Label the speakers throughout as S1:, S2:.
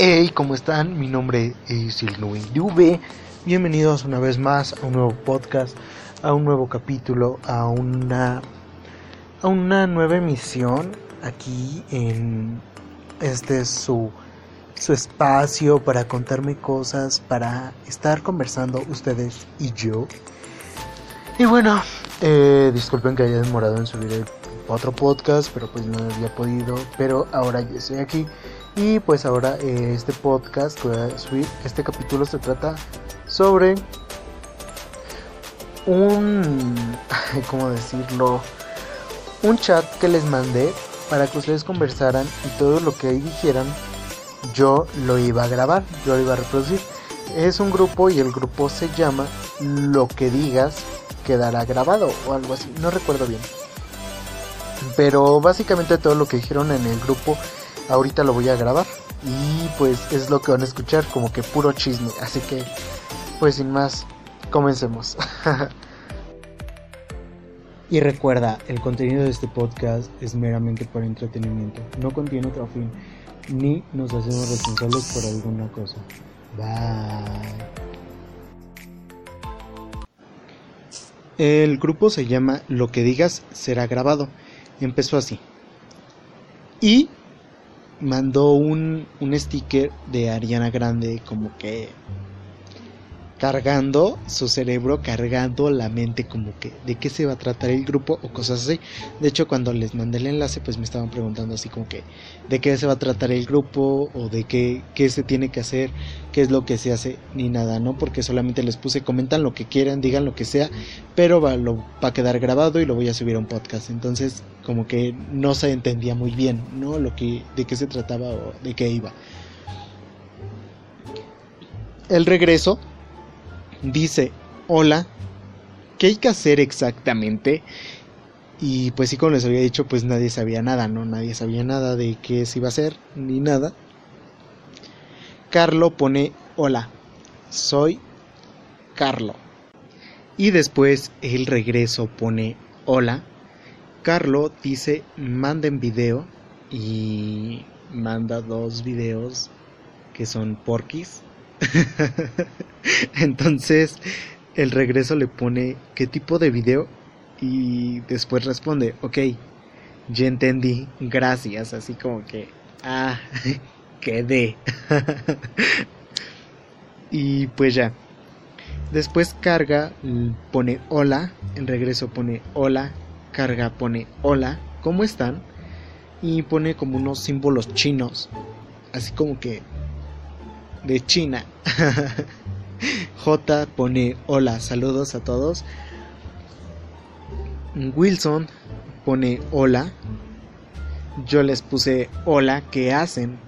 S1: Hey, ¿cómo están? Mi nombre es Ilnui Juve. Bienvenidos una vez más a un nuevo podcast, a un nuevo capítulo, a una a una nueva emisión aquí en este su su espacio para contarme cosas, para estar conversando ustedes y yo. Y bueno, eh, disculpen que haya demorado en subir otro podcast, pero pues no había podido, pero ahora ya estoy aquí. Y pues ahora eh, este podcast voy a subir, este capítulo se trata sobre un, ¿cómo decirlo? Un chat que les mandé para que ustedes conversaran y todo lo que ahí dijeran yo lo iba a grabar, yo lo iba a reproducir. Es un grupo y el grupo se llama Lo que digas quedará grabado o algo así, no recuerdo bien. Pero básicamente todo lo que dijeron en el grupo ahorita lo voy a grabar y pues es lo que van a escuchar como que puro chisme, así que pues sin más, comencemos. y recuerda, el contenido de este podcast es meramente para entretenimiento, no contiene otro fin ni nos hacemos responsables por alguna cosa. Bye. El grupo se llama Lo que digas será grabado. Empezó así. Y mandó un, un sticker de Ariana Grande como que cargando su cerebro, cargando la mente como que de qué se va a tratar el grupo o cosas así. De hecho, cuando les mandé el enlace, pues me estaban preguntando así como que de qué se va a tratar el grupo o de qué, qué se tiene que hacer, qué es lo que se hace, ni nada, ¿no? Porque solamente les puse, comentan lo que quieran, digan lo que sea, pero va, lo, va a quedar grabado y lo voy a subir a un podcast. Entonces, como que no se entendía muy bien, ¿no? Lo que, de qué se trataba o de qué iba. El regreso dice, hola, ¿qué hay que hacer exactamente? Y pues sí, como les había dicho, pues nadie sabía nada, ¿no? Nadie sabía nada de qué se iba a hacer, ni nada. Carlo pone, hola, soy Carlo. Y después el regreso pone, hola. Carlo dice, manden video y manda dos videos que son porquis Entonces el regreso le pone qué tipo de video y después responde, ok, ya entendí, gracias, así como que, ah, quedé. y pues ya. Después carga, pone hola, en regreso pone hola, carga, pone hola, ¿cómo están? Y pone como unos símbolos chinos, así como que de China. J pone hola, saludos a todos. Wilson pone hola. Yo les puse hola, ¿qué hacen?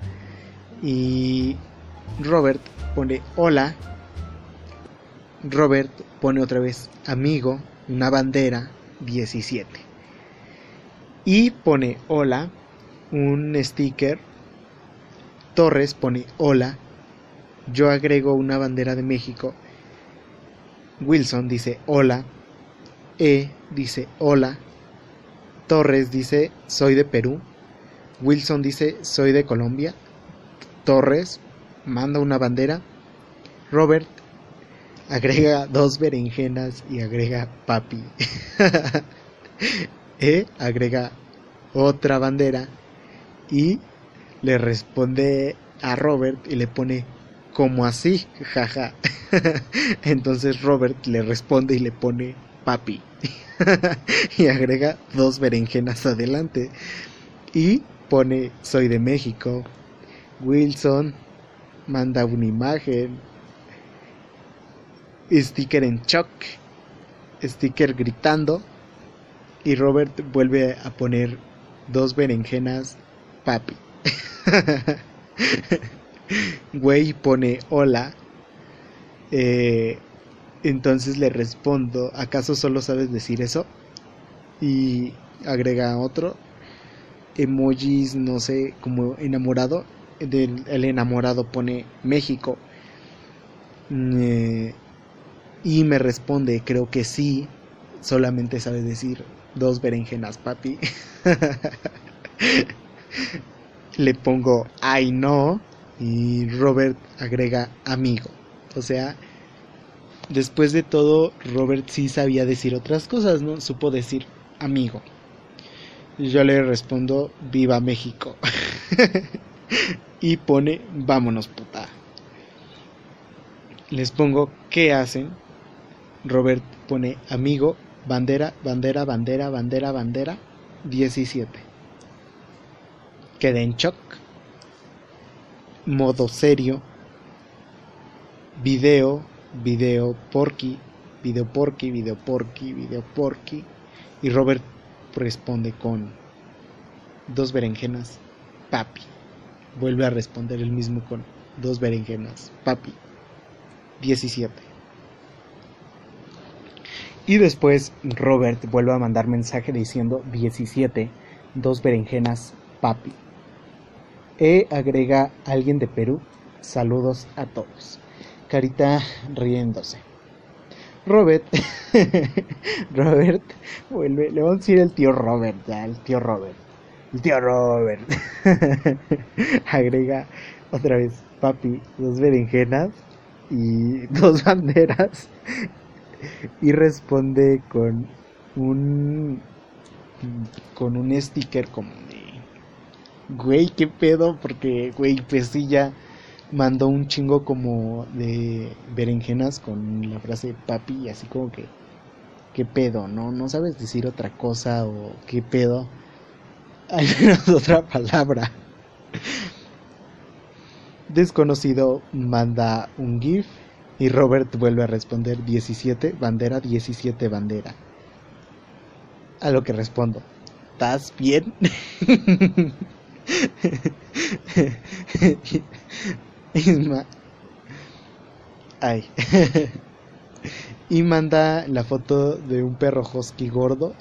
S1: Y Robert pone hola. Robert pone otra vez amigo, una bandera 17. Y pone hola, un sticker. Torres pone hola, yo agrego una bandera de México. Wilson dice hola. E dice hola. Torres dice soy de Perú. Wilson dice soy de Colombia. Torres manda una bandera. Robert agrega dos berenjenas y agrega papi. e agrega otra bandera y le responde a Robert y le pone como así, jaja. Entonces Robert le responde y le pone papi. y agrega dos berenjenas adelante. Y pone soy de México. Wilson manda una imagen. Sticker en shock. Sticker gritando. Y Robert vuelve a poner dos berenjenas papi. güey pone hola. Eh, entonces le respondo, ¿acaso solo sabes decir eso? Y agrega otro. Emojis, no sé, como enamorado. Del, el enamorado pone México. Eh, y me responde, creo que sí. Solamente sabes decir dos berenjenas, papi. le pongo, ay no Y Robert agrega amigo. O sea, después de todo, Robert sí sabía decir otras cosas, ¿no? Supo decir amigo. Y yo le respondo, viva México. y pone, vámonos puta. Les pongo, ¿qué hacen? Robert pone amigo, bandera, bandera, bandera, bandera, bandera, 17. Quedé en shock. Modo serio. Video, video porky, video porky, video porky, video porky. Y Robert responde con dos berenjenas, papi. Vuelve a responder el mismo con dos berenjenas, papi. 17. Y después Robert vuelve a mandar mensaje diciendo 17, dos berenjenas, papi. E agrega alguien de Perú, saludos a todos. Carita riéndose. Robert, Robert, le vamos a decir el tío Robert, ya, el tío Robert. El tío Robert. agrega otra vez, papi, dos berenjenas y dos banderas y responde con un con un sticker como de güey qué pedo porque güey pues sí ya mandó un chingo como de berenjenas con la frase papi así como que qué pedo no no sabes decir otra cosa o qué pedo al menos otra palabra desconocido manda un gif y Robert vuelve a responder 17, bandera, 17, bandera. A lo que respondo, ¿estás bien? Ay. y manda la foto de un perro husky gordo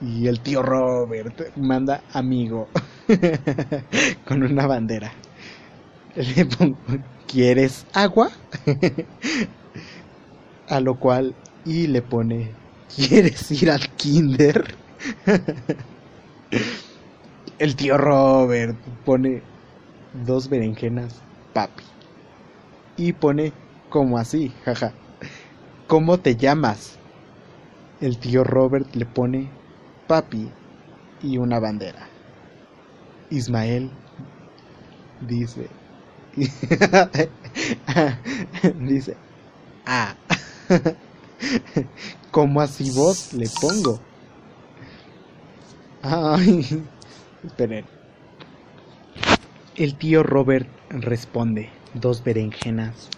S1: y el tío Robert manda amigo con una bandera. Le pongo ¿quieres agua? A lo cual y le pone, ¿quieres ir al kinder? El tío Robert pone dos berenjenas, papi. Y pone, como así, jaja. ¿Cómo te llamas? El tío Robert le pone, papi, y una bandera. Ismael dice, Dice, ah, ¿cómo así vos le pongo? Ay, esperen. El tío Robert responde, dos berenjenas.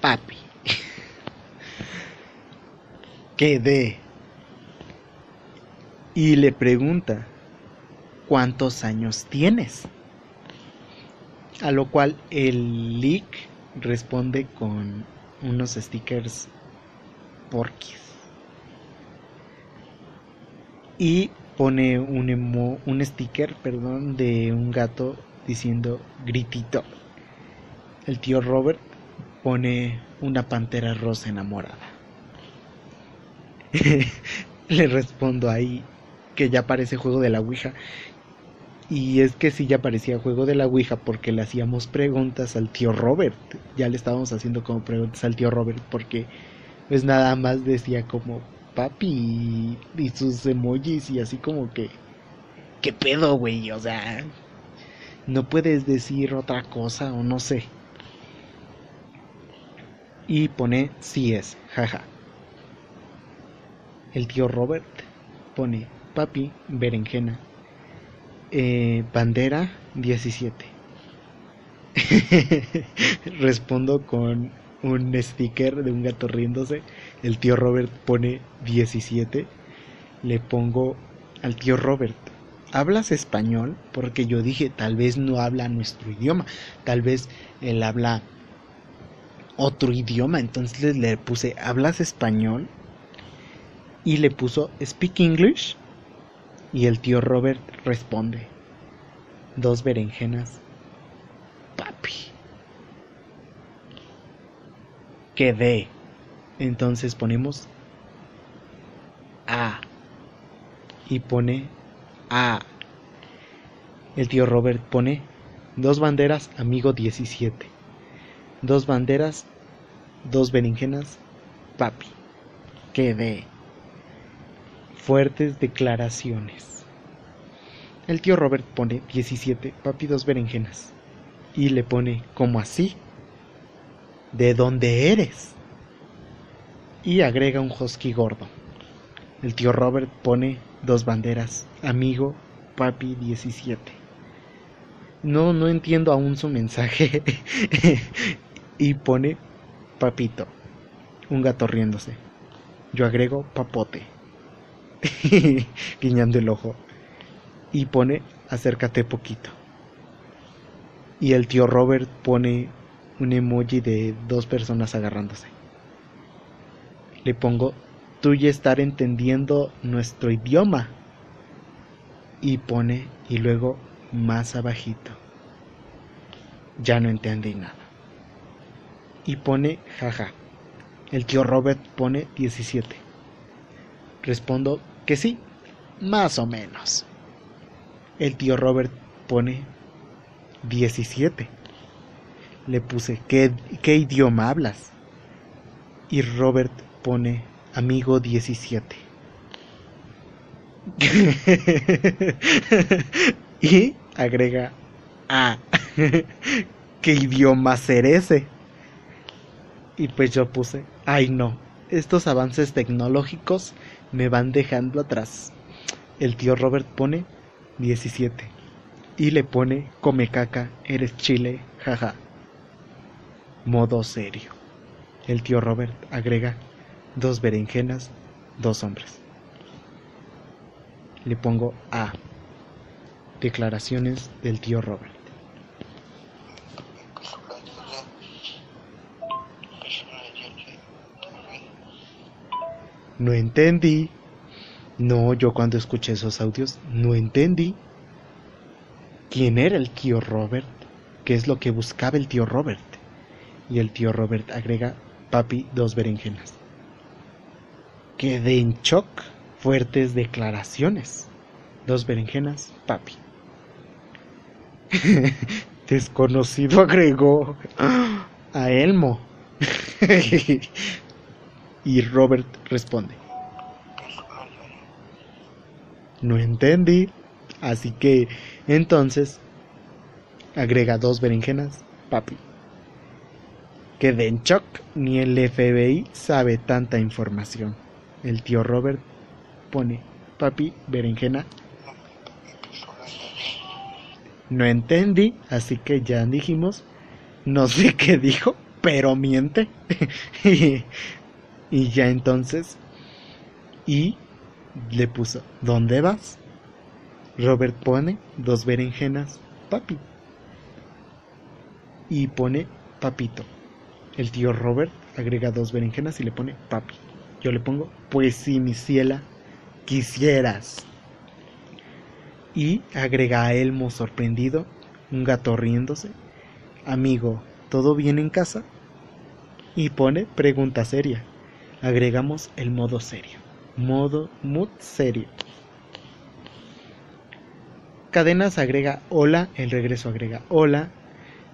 S1: Papi. de Y le pregunta, ¿cuántos años tienes? A lo cual el leak responde con unos stickers porquis. Y pone un emo, un sticker, perdón, de un gato diciendo gritito. El tío Robert pone una pantera rosa enamorada. Le respondo ahí que ya parece juego de la Ouija y es que sí ya parecía juego de la Ouija porque le hacíamos preguntas al tío Robert. Ya le estábamos haciendo como preguntas al tío Robert porque pues nada más decía como papi y, sus emojis y así como que... ¿Qué pedo, güey? O sea, no puedes decir otra cosa o no sé. Y pone sí es, jaja. El tío Robert pone papi berenjena eh, bandera 17. Respondo con un sticker de un gato riéndose. El tío Robert pone 17. Le pongo al tío Robert. ¿Hablas español? Porque yo dije, tal vez no habla nuestro idioma. Tal vez él habla otro idioma. Entonces le puse, ¿hablas español? Y le puso, ¿Speak English? Y el tío Robert responde, dos berenjenas, papi. Quedé. Entonces ponemos A. Y pone A. El tío Robert pone Dos banderas, amigo 17. Dos banderas, dos berenjenas, papi. Quedé. Fuertes declaraciones. El tío Robert pone 17, papi, dos berenjenas. Y le pone, como así? ¿De dónde eres? Y agrega un husky gordo. El tío Robert pone dos banderas, amigo, papi 17. No, no entiendo aún su mensaje. y pone papito, un gato riéndose. Yo agrego papote, guiñando el ojo. Y pone acércate poquito. Y el tío Robert pone un emoji de dos personas agarrándose. Le pongo tú ya estar entendiendo nuestro idioma. Y pone y luego más abajito. Ya no entendí nada. Y pone jaja. El tío Robert pone 17. Respondo que sí, más o menos. El tío Robert pone 17. Le puse, ¿qué, qué idioma hablas? Y Robert pone, amigo 17. y agrega, ah, ¿qué idioma ser ese? Y pues yo puse, ay no, estos avances tecnológicos me van dejando atrás. El tío Robert pone 17 y le pone come caca, eres chile, jaja. Modo serio. El tío Robert agrega dos berenjenas, dos hombres. Le pongo A. Declaraciones del tío Robert. No entendí. No, yo cuando escuché esos audios no entendí. ¿Quién era el tío Robert? ¿Qué es lo que buscaba el tío Robert? Y el tío Robert agrega, papi, dos berenjenas. Quedé en shock. Fuertes declaraciones. Dos berenjenas, papi. Desconocido agregó a Elmo. y Robert responde. No entendí. Así que entonces agrega dos berenjenas, papi. Quedé en shock. Ni el FBI sabe tanta información. El tío Robert pone, papi, berenjena. No entendí, así que ya dijimos, no sé qué dijo, pero miente. y ya entonces, y le puso, ¿dónde vas? Robert pone dos berenjenas, papi. Y pone papito. El tío Robert agrega dos berenjenas y le pone papi. Yo le pongo, pues si mi ciela, quisieras. Y agrega a Elmo sorprendido, un gato riéndose. Amigo, ¿todo bien en casa? Y pone pregunta seria. Agregamos el modo serio. Modo mood serio. Cadenas agrega hola, el regreso agrega hola.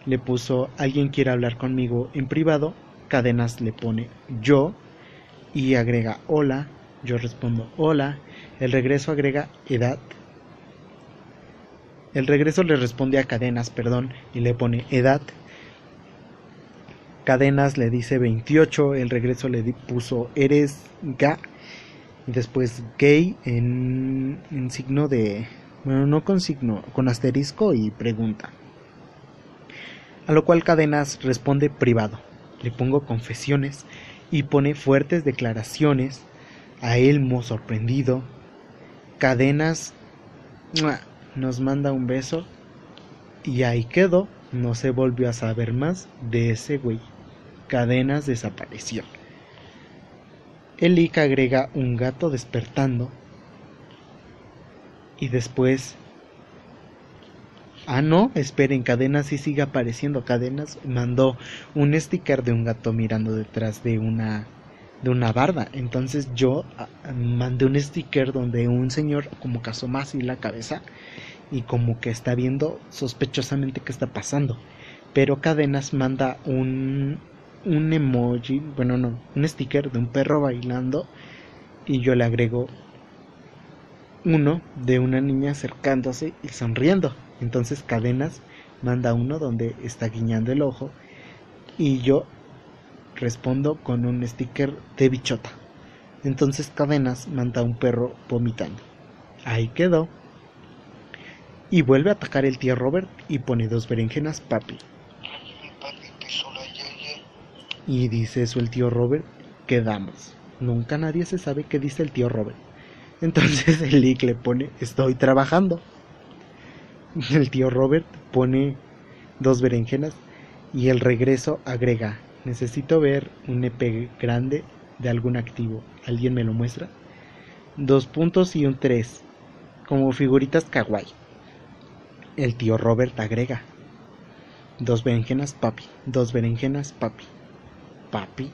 S1: Le puso alguien quiere hablar conmigo en privado. Cadenas le pone yo y agrega hola, yo respondo hola, el regreso agrega edad, el regreso le responde a cadenas, perdón, y le pone edad, cadenas le dice 28, el regreso le puso eres ga, y después gay en, en signo de, bueno, no con signo, con asterisco y pregunta. A lo cual Cadenas responde privado. Le pongo confesiones y pone fuertes declaraciones a Elmo sorprendido. Cadenas nos manda un beso y ahí quedó. No se volvió a saber más de ese güey. Cadenas desapareció. Elika agrega un gato despertando y después Ah, no, esperen, Cadenas sí sigue apareciendo. Cadenas mandó un sticker de un gato mirando detrás de una de una barda. Entonces yo ah, mandé un sticker donde un señor como casó más y la cabeza y como que está viendo sospechosamente qué está pasando. Pero Cadenas manda un, un emoji, bueno no, un sticker de un perro bailando y yo le agrego uno de una niña acercándose y sonriendo. Entonces Cadenas manda uno donde está guiñando el ojo y yo respondo con un sticker de bichota. Entonces Cadenas manda un perro vomitando. Ahí quedó. Y vuelve a atacar el tío Robert y pone dos berenjenas papi. Y dice eso el tío Robert, quedamos. Nunca nadie se sabe qué dice el tío Robert. Entonces el Lick le pone, estoy trabajando. El tío Robert pone dos berenjenas y el regreso agrega, necesito ver un EP grande de algún activo. ¿Alguien me lo muestra? Dos puntos y un tres, como figuritas kawaii. El tío Robert agrega, dos berenjenas papi, dos berenjenas papi, papi.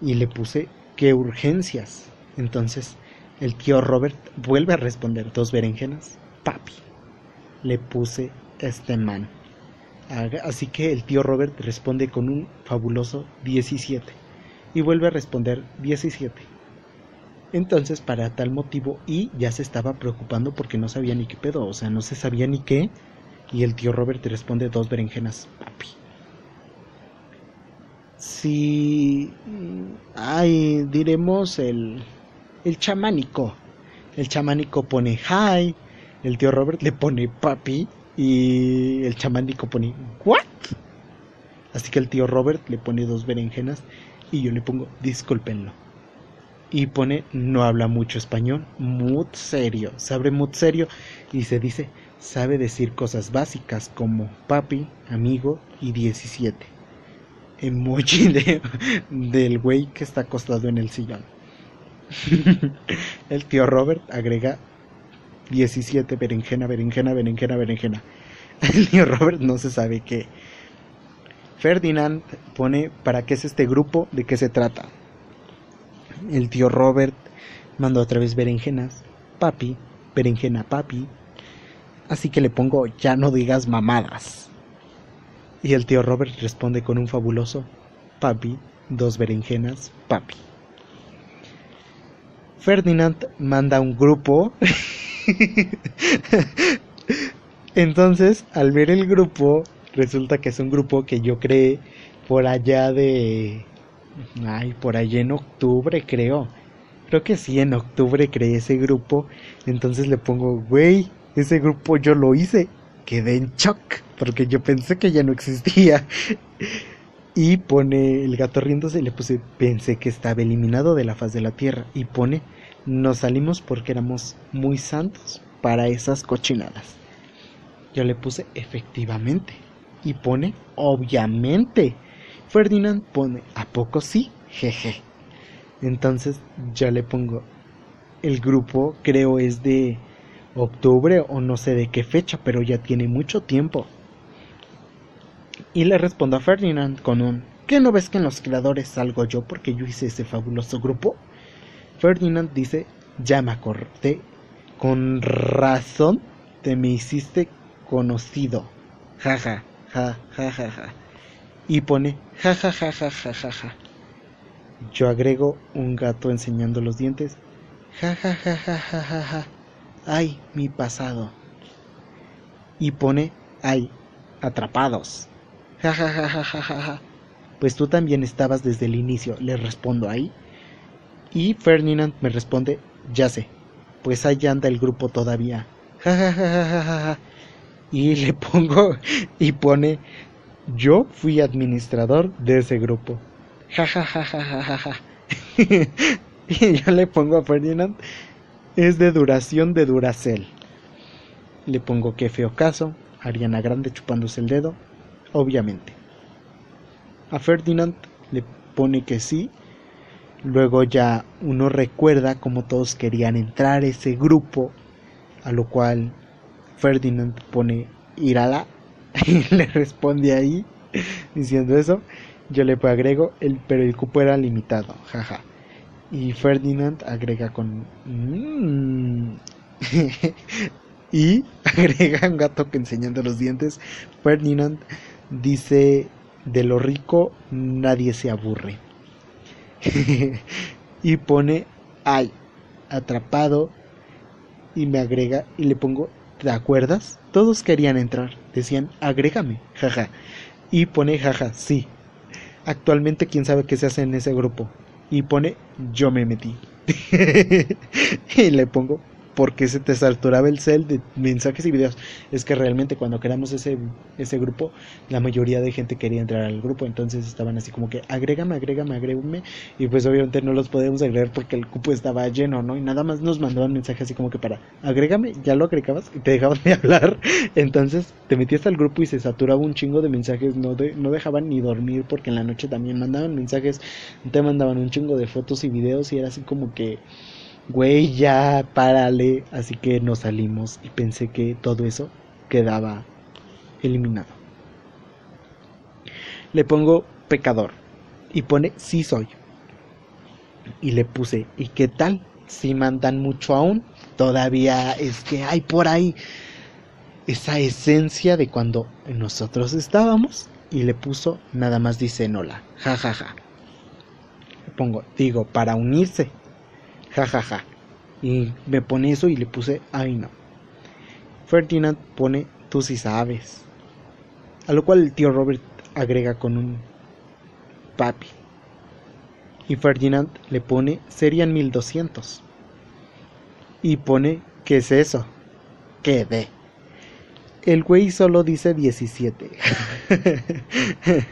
S1: Y le puse, qué urgencias. Entonces el tío Robert vuelve a responder, dos berenjenas papi le puse este man. Así que el tío Robert responde con un fabuloso 17 y vuelve a responder 17. Entonces, para tal motivo, y ya se estaba preocupando porque no sabía ni qué pedo, o sea, no se sabía ni qué. Y el tío Robert responde dos berenjenas, papi. Si. Ay, diremos el. El chamánico. El chamánico pone hi el tío Robert le pone papi y el chamánico pone what? Así que el tío Robert le pone dos berenjenas y yo le pongo discúlpenlo. Y pone no habla mucho español, muy serio, sabe muy serio y se dice sabe decir cosas básicas como papi, amigo y 17. Emoji de, del güey que está acostado en el sillón. el tío Robert agrega 17, berenjena, berenjena, berenjena, berenjena. El tío Robert no se sabe qué. Ferdinand pone para qué es este grupo, de qué se trata. El tío Robert mandó otra vez berenjenas, papi, berenjena, papi. Así que le pongo ya no digas mamadas. Y el tío Robert responde con un fabuloso papi, dos berenjenas, papi. Ferdinand manda un grupo Entonces, al ver el grupo, resulta que es un grupo que yo creé por allá de... Ay, por allá en octubre creo. Creo que sí, en octubre creé ese grupo. Entonces le pongo, güey, ese grupo yo lo hice. Quedé en shock, porque yo pensé que ya no existía. Y pone el gato riéndose y le puse, pensé que estaba eliminado de la faz de la tierra. Y pone, nos salimos porque éramos muy santos para esas cochinadas. Yo le puse efectivamente y pone obviamente. Ferdinand pone a poco sí, jeje. Entonces ya le pongo el grupo, creo es de octubre o no sé de qué fecha, pero ya tiene mucho tiempo. Y le respondo a Ferdinand con un ¿Qué no ves que en los creadores salgo yo porque yo hice ese fabuloso grupo? Ferdinand dice, ya me acordé, con razón te me hiciste conocido. Ja ja, ja, ja, ja, ja. Y pone, ja, ja, ja, ja, ja, ja, ja. Yo agrego un gato enseñando los dientes. Ja, ja, ja, ja, ja, ja, ja. Ay, mi pasado. Y pone, ay, atrapados. Ja, ja, ja, ja, ja, ja, ja. Pues tú también estabas desde el inicio, le respondo ahí. Y Ferdinand me responde, ya sé, pues ahí anda el grupo todavía. Ja, ja, ja. Y le pongo y pone, yo fui administrador de ese grupo. Ja, ja, ja, ja, ja, y yo le pongo a Ferdinand, es de duración de Duracel. Le pongo que feo caso, Ariana Grande chupándose el dedo, obviamente. A Ferdinand le pone que sí Luego ya uno recuerda cómo todos querían entrar ese grupo, a lo cual Ferdinand pone irala y le responde ahí diciendo eso. Yo le agrego, el, pero el cupo era limitado, jaja. Y Ferdinand agrega con... Mm". Y agrega un gato que enseñando los dientes. Ferdinand dice, de lo rico nadie se aburre. y pone, ay, atrapado. Y me agrega y le pongo, ¿te acuerdas? Todos querían entrar. Decían, agrégame, jaja. Y pone, jaja, sí. Actualmente quién sabe qué se hace en ese grupo. Y pone, yo me metí. y le pongo, porque se te saturaba el cel de mensajes y videos. Es que realmente cuando creamos ese, ese grupo, la mayoría de gente quería entrar al grupo, entonces estaban así como que agrégame, agrégame, agrégame, y pues obviamente no los podemos agregar porque el cupo estaba lleno, ¿no? Y nada más nos mandaban mensajes así como que para agrégame, ya lo agregabas y te dejaban de hablar, entonces te metías al grupo y se saturaba un chingo de mensajes, no, de, no dejaban ni dormir porque en la noche también mandaban mensajes, te mandaban un chingo de fotos y videos y era así como que güey, ya párale. Así que nos salimos y pensé que todo eso quedaba eliminado. Le pongo pecador y pone sí soy. Y le puse, ¿y qué tal? Si mandan mucho aún, todavía es que hay por ahí esa esencia de cuando nosotros estábamos y le puso nada más dice hola, ja ja ja. Pongo, digo, para unirse, jajaja. Ja, ja. Y me pone eso y le puse, ay no. Ferdinand pone, tú sí sabes. A lo cual el tío Robert agrega con un papi. Y Ferdinand le pone, serían 1200. Y pone, ¿qué es eso? ¿Qué de? El güey solo dice 17.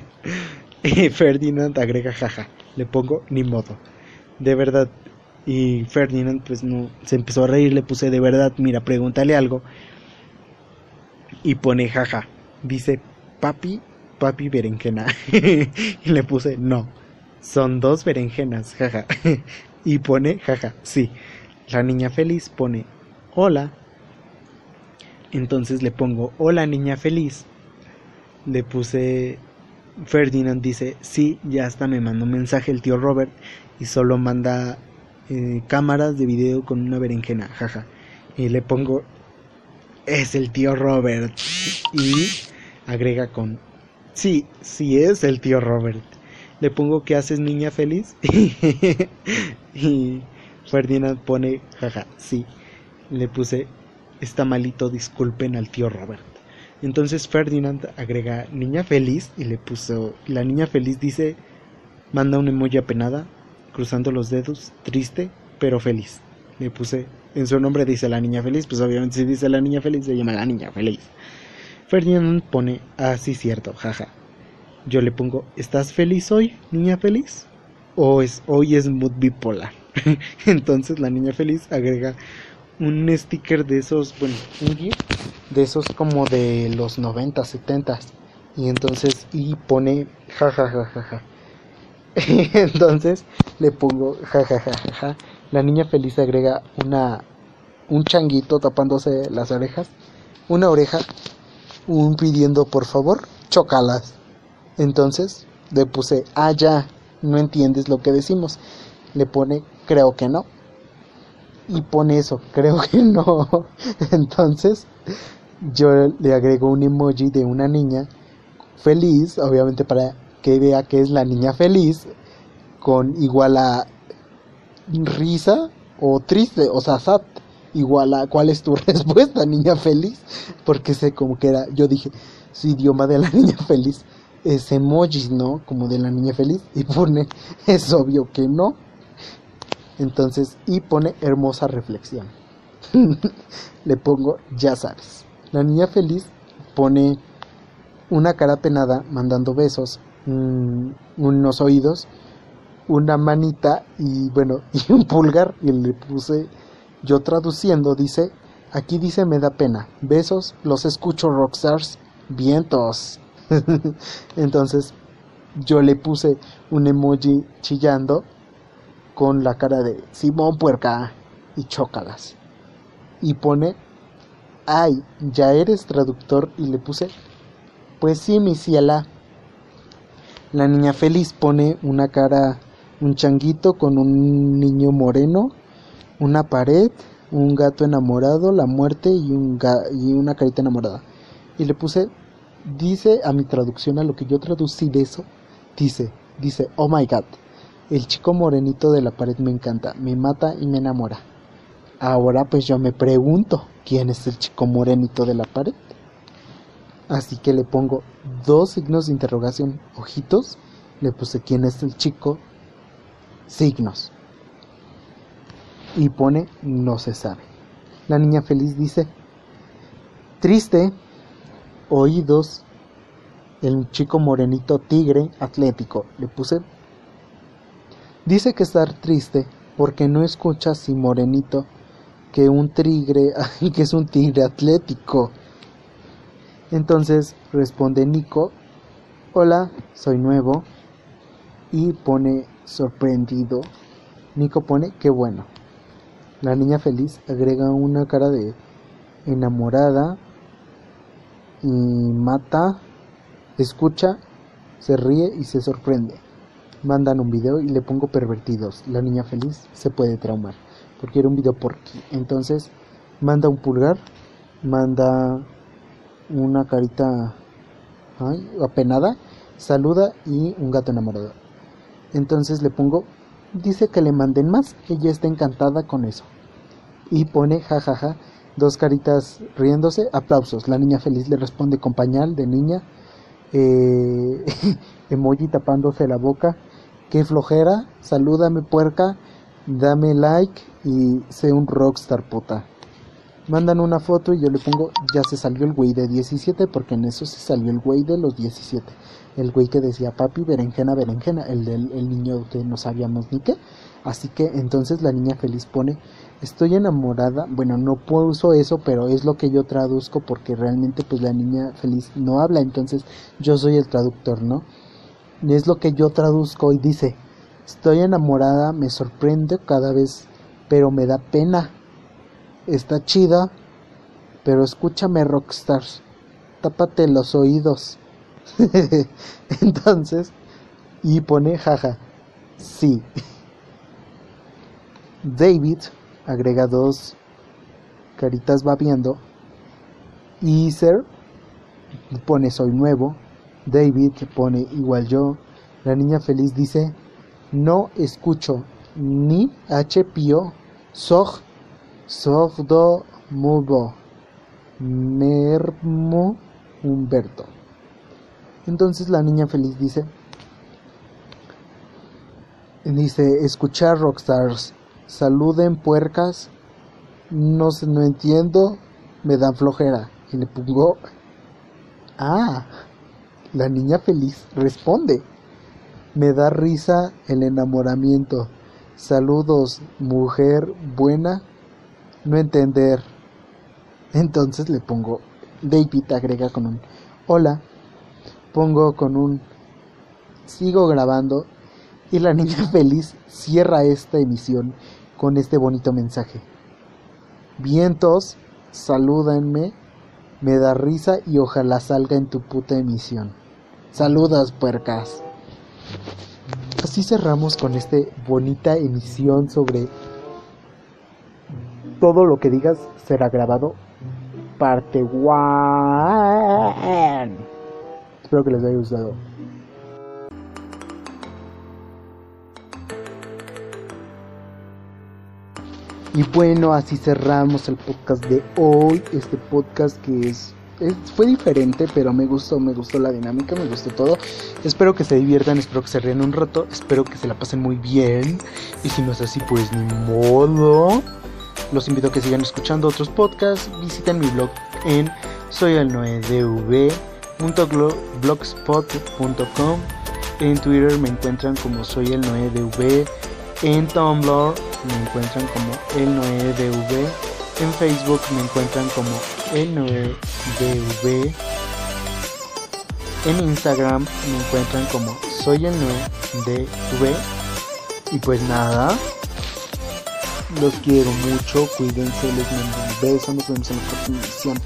S1: y Ferdinand agrega, jaja. Le pongo, ni modo. De verdad, y Ferdinand pues no se empezó a reír, le puse de verdad, mira, pregúntale algo. Y pone jaja. Dice, "Papi, papi berenjena." y le puse, "No, son dos berenjenas, jaja." y pone jaja, "Sí." La niña feliz pone, "Hola." Entonces le pongo, "Hola, niña feliz." Le puse Ferdinand dice, "Sí, ya hasta me mandó un mensaje el tío Robert y solo manda eh, cámaras de video con una berenjena, jaja. Y le pongo, es el tío Robert. Y agrega con, sí, sí es el tío Robert. Le pongo, ¿qué haces niña feliz? y Ferdinand pone, jaja, sí. Le puse, está malito, disculpen al tío Robert. Entonces Ferdinand agrega niña feliz y le puso, la niña feliz dice, manda una emoji apenada cruzando los dedos, triste pero feliz. Le puse, en su nombre dice la niña feliz, pues obviamente si dice la niña feliz se llama la niña feliz. Ferdinand pone, ah, sí, cierto, jaja. Yo le pongo, ¿estás feliz hoy, niña feliz? O es, hoy es mood bipolar. Entonces la niña feliz agrega un sticker de esos, bueno, un GIF de esos como de los 90, 70 y entonces y pone jajajajaja. entonces le pongo jajajaja. La niña feliz agrega una un changuito tapándose las orejas, una oreja, un pidiendo por favor, chocalas. Entonces le puse, ah ya, no entiendes lo que decimos. Le pone, creo que no. Y pone eso, creo que no. Entonces yo le agrego un emoji de una niña feliz, obviamente para que vea que es la niña feliz, con igual a risa o triste, o sea, sad, igual a cuál es tu respuesta, niña feliz, porque sé como que era, yo dije, su idioma de la niña feliz es emojis, ¿no? Como de la niña feliz, y pone, es obvio que no. Entonces, y pone hermosa reflexión. Le pongo, ya sabes. La niña feliz pone una cara penada mandando besos, unos oídos, una manita y bueno, y un pulgar y le puse yo traduciendo dice, aquí dice me da pena, besos, los escucho rockstars, vientos. Entonces yo le puse un emoji chillando con la cara de Simón Puerca y chócalas. Y pone, ay, ya eres traductor y le puse, pues sí, mi ciela. La niña feliz pone una cara un changuito con un niño moreno, una pared, un gato enamorado, la muerte y, un una carita enamorada. Y le puse, dice a mi traducción, a lo que yo traducí de eso, dice, dice, oh my god, el chico morenito de la pared me encanta, me mata y me enamora. Ahora pues yo me pregunto, ¿quién es el chico morenito de la pared? Así que le pongo dos signos de interrogación, ojitos, le puse quién es el chico, signos. Y pone no se sabe. La niña feliz dice, triste, oídos, el chico morenito tigre atlético. Le puse, dice que estar triste porque no escucha si morenito que un tigre, que es un tigre atlético. Entonces responde Nico, hola, soy nuevo. Y pone sorprendido. Nico pone, qué bueno. La niña feliz agrega una cara de enamorada y mata, escucha, se ríe y se sorprende. Mandan un video y le pongo pervertidos. La niña feliz se puede traumar porque era un video por aquí. Entonces manda un pulgar, manda una carita apenada, saluda y un gato enamorado. Entonces le pongo, dice que le manden más, ella está encantada con eso. Y pone jajaja, dos caritas riéndose, aplausos. La niña feliz le responde con pañal de niña, eh, emoji tapándose la boca, qué flojera, salúdame puerca, dame like y sé un rockstar puta mandan una foto y yo le pongo, ya se salió el güey de 17, porque en eso se salió el güey de los 17. El güey que decía, papi, berenjena, berenjena, el del el niño que no sabíamos ni qué. Así que entonces la niña feliz pone, estoy enamorada, bueno, no puso eso, pero es lo que yo traduzco porque realmente pues la niña feliz no habla, entonces yo soy el traductor, ¿no? Es lo que yo traduzco y dice, estoy enamorada, me sorprende cada vez, pero me da pena está chida, pero escúchame Rockstars, tápate los oídos. Entonces, y pone jaja, sí. David agrega dos caritas babiando. Y Sir pone soy nuevo. David pone igual yo. La niña feliz dice no escucho ni H pio sog Sordo Mubo Mermo Humberto. Entonces la niña feliz dice, dice, escuchar rockstars, saluden puercas, no, no entiendo, me dan flojera. Y le pongo, ah, la niña feliz responde, me da risa el enamoramiento. Saludos, mujer buena no entender. Entonces le pongo, David agrega con un hola, pongo con un sigo grabando y la niña feliz cierra esta emisión con este bonito mensaje. Vientos, salúdenme, me da risa y ojalá salga en tu puta emisión. Saludas, puercas. Así cerramos con esta bonita emisión sobre todo lo que digas será grabado. Parte 1. Espero que les haya gustado. Y bueno, así cerramos el podcast de hoy. Este podcast que es, fue diferente, pero me gustó, me gustó la dinámica, me gustó todo. Espero que se diviertan, espero que se rían un rato, espero que se la pasen muy bien. Y si no es así, pues ni modo. Los invito a que sigan escuchando otros podcasts. Visiten mi blog en soyel9dv.blogspot.com. En Twitter me encuentran como soy el 9dv. En Tumblr me encuentran como el 9dv. En Facebook me encuentran como el 9dv. En Instagram me encuentran como soy el 9dv. Y pues nada. Los quiero mucho, cuídense, les mando un beso, nos vemos en la próxima edición.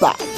S1: Bye.